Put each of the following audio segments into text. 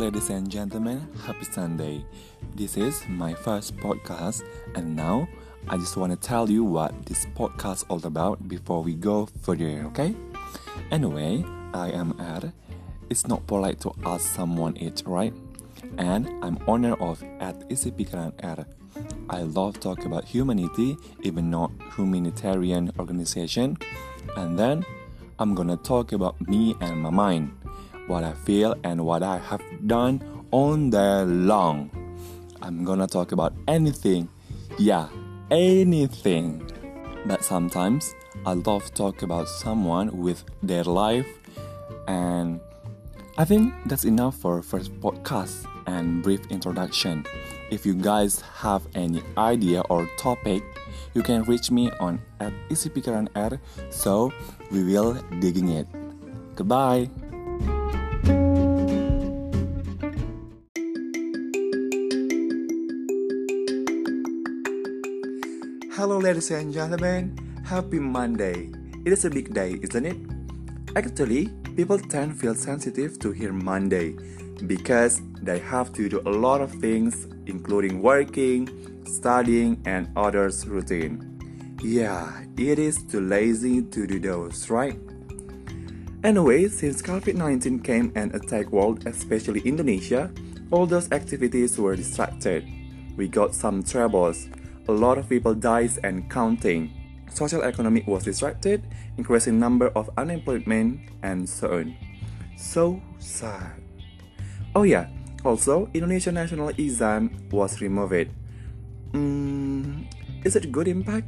ladies and gentlemen. Happy Sunday. This is my first podcast, and now I just want to tell you what this podcast all about before we go further, okay? Anyway, I am Ed. It's not polite to ask someone it, right? And I'm owner of at Isi Pikiran I love talk about humanity, even not humanitarian organization. And then I'm gonna talk about me and my mind, what I feel and what I have done on day long. I'm gonna talk about anything, yeah, anything. But sometimes I love talk about someone with their life and I think that's enough for first podcast and brief introduction. If you guys have any idea or topic, you can reach me on at Isi Pikiran R. So we will digging it. Goodbye. Hello, ladies and gentlemen. Happy Monday. It is a big day, isn't it? Actually, people tend to feel sensitive to hear Monday because they have to do a lot of things, including working, studying, and others' routine. Yeah, it is too lazy to do those, right? Anyway, since COVID 19 came and attacked world, especially Indonesia, all those activities were distracted. We got some troubles. A lot of people died and counting. Social economy was disrupted, increasing number of unemployment and so on. So sad. Oh yeah, also Indonesian national exam was removed. Mm, is it good impact?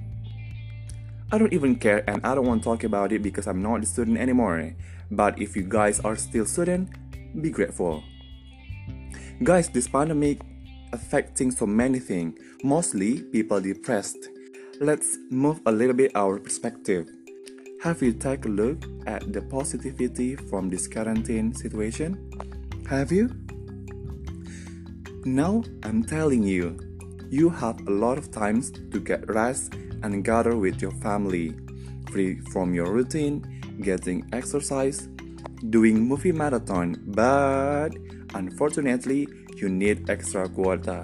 I don't even care and I don't want to talk about it because I'm not a student anymore. But if you guys are still student, be grateful. Guys, this pandemic affecting so many things, mostly people depressed. Let's move a little bit our perspective. Have you take a look at the positivity from this quarantine situation? Have you? Now I'm telling you, you have a lot of times to get rest and gather with your family, free from your routine, getting exercise, doing movie marathon, but unfortunately, you need extra quota.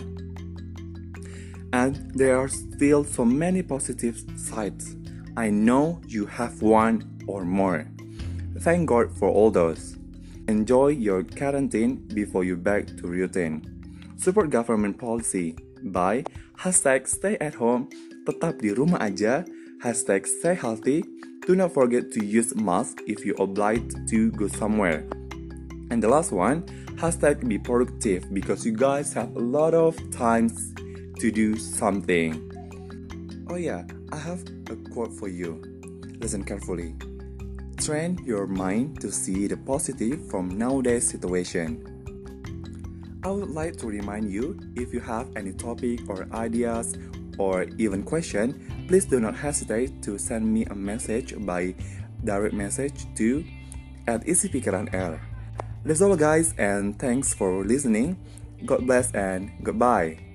And there are still so many positive sides. I know you have one or more. Thank God for all those. Enjoy your quarantine before you back to routine. Support government policy by hashtag stay at home tetap di rumah aja, hashtag stay healthy, do not forget to use mask if you obliged to go somewhere. And the last one, hashtag be productive because you guys have a lot of times to do something. Oh yeah, I have a quote for you. Listen carefully. Train your mind to see the positive from nowadays situation. I would like to remind you if you have any topic or ideas or even question, please do not hesitate to send me a message by direct message to at Isi That's all guys and thanks for listening. God bless and goodbye.